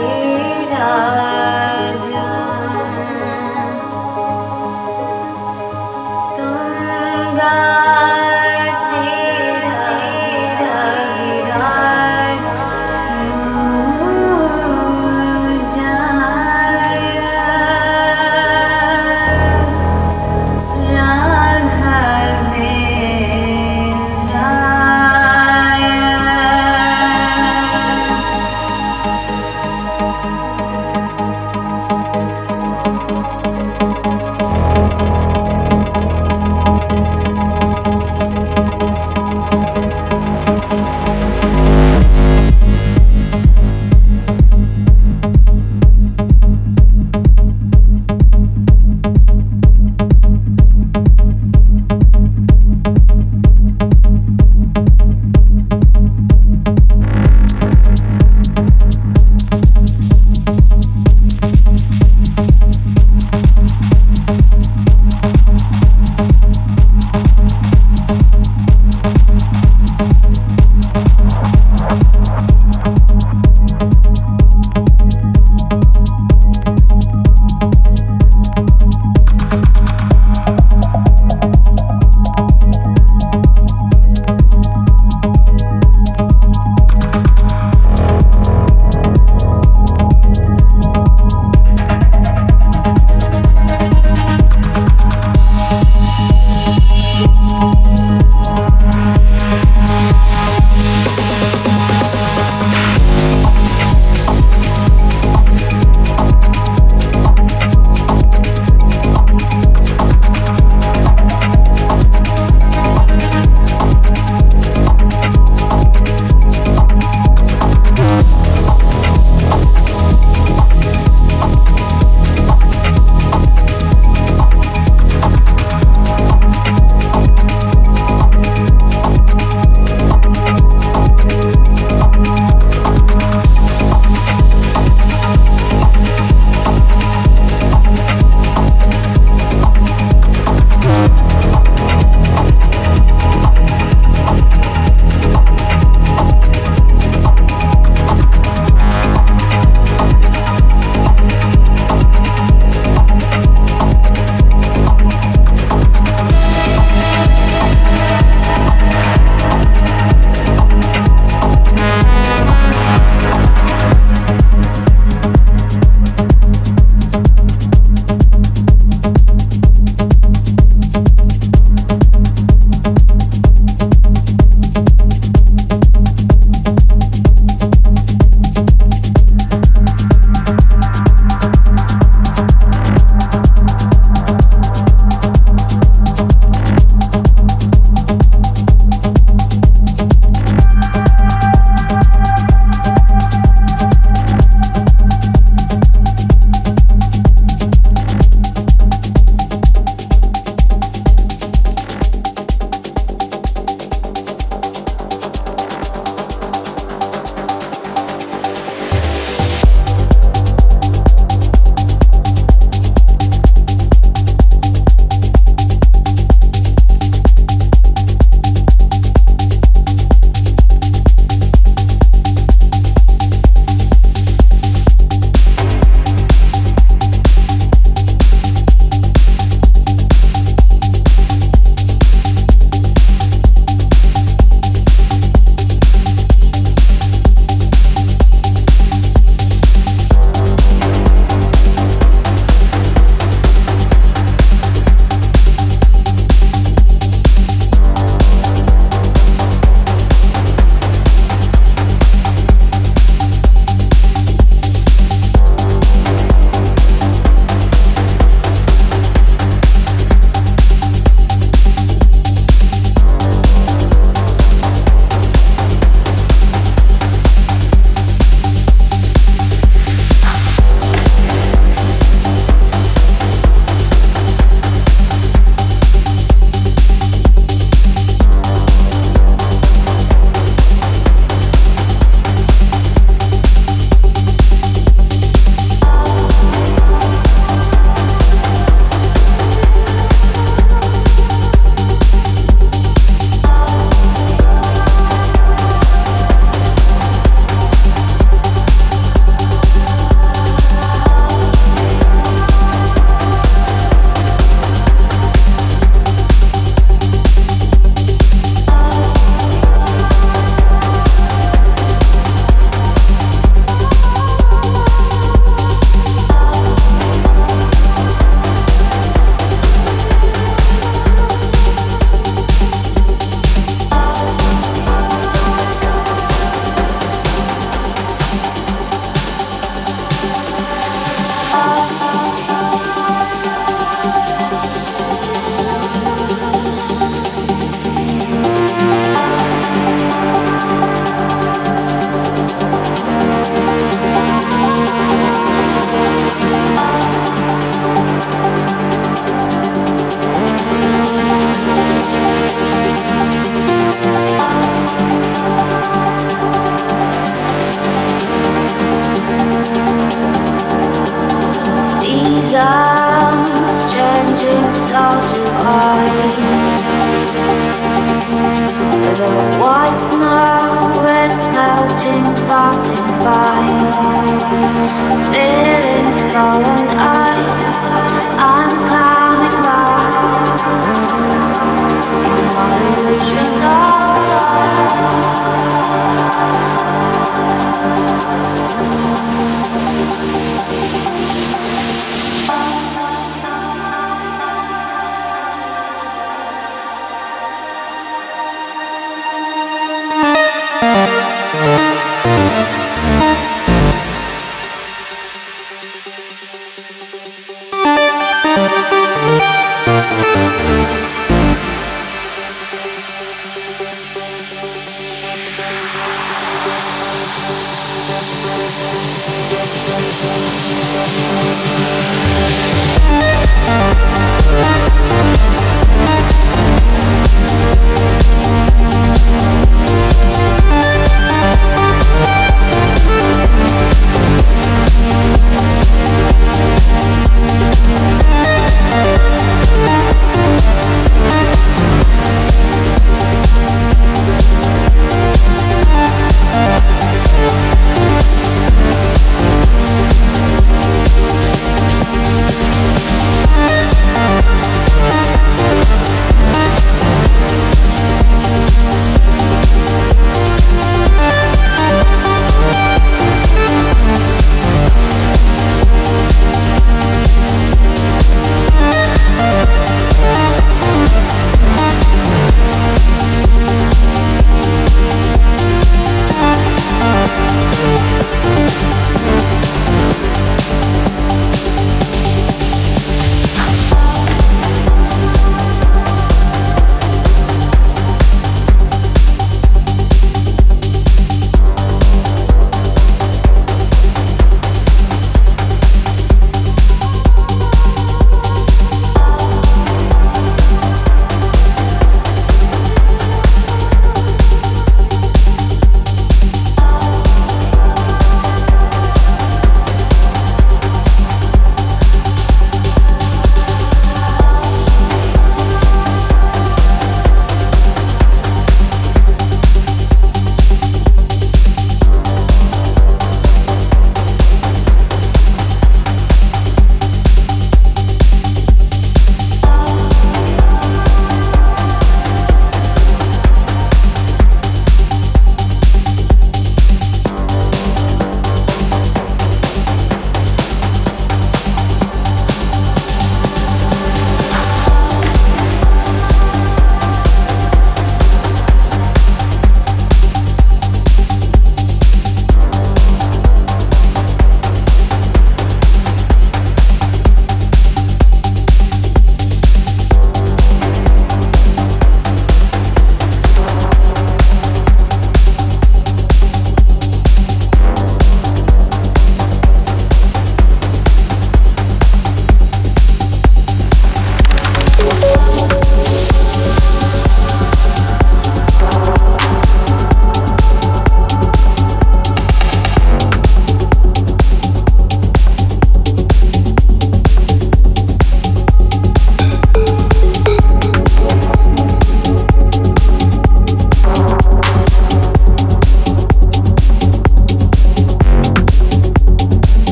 Leela.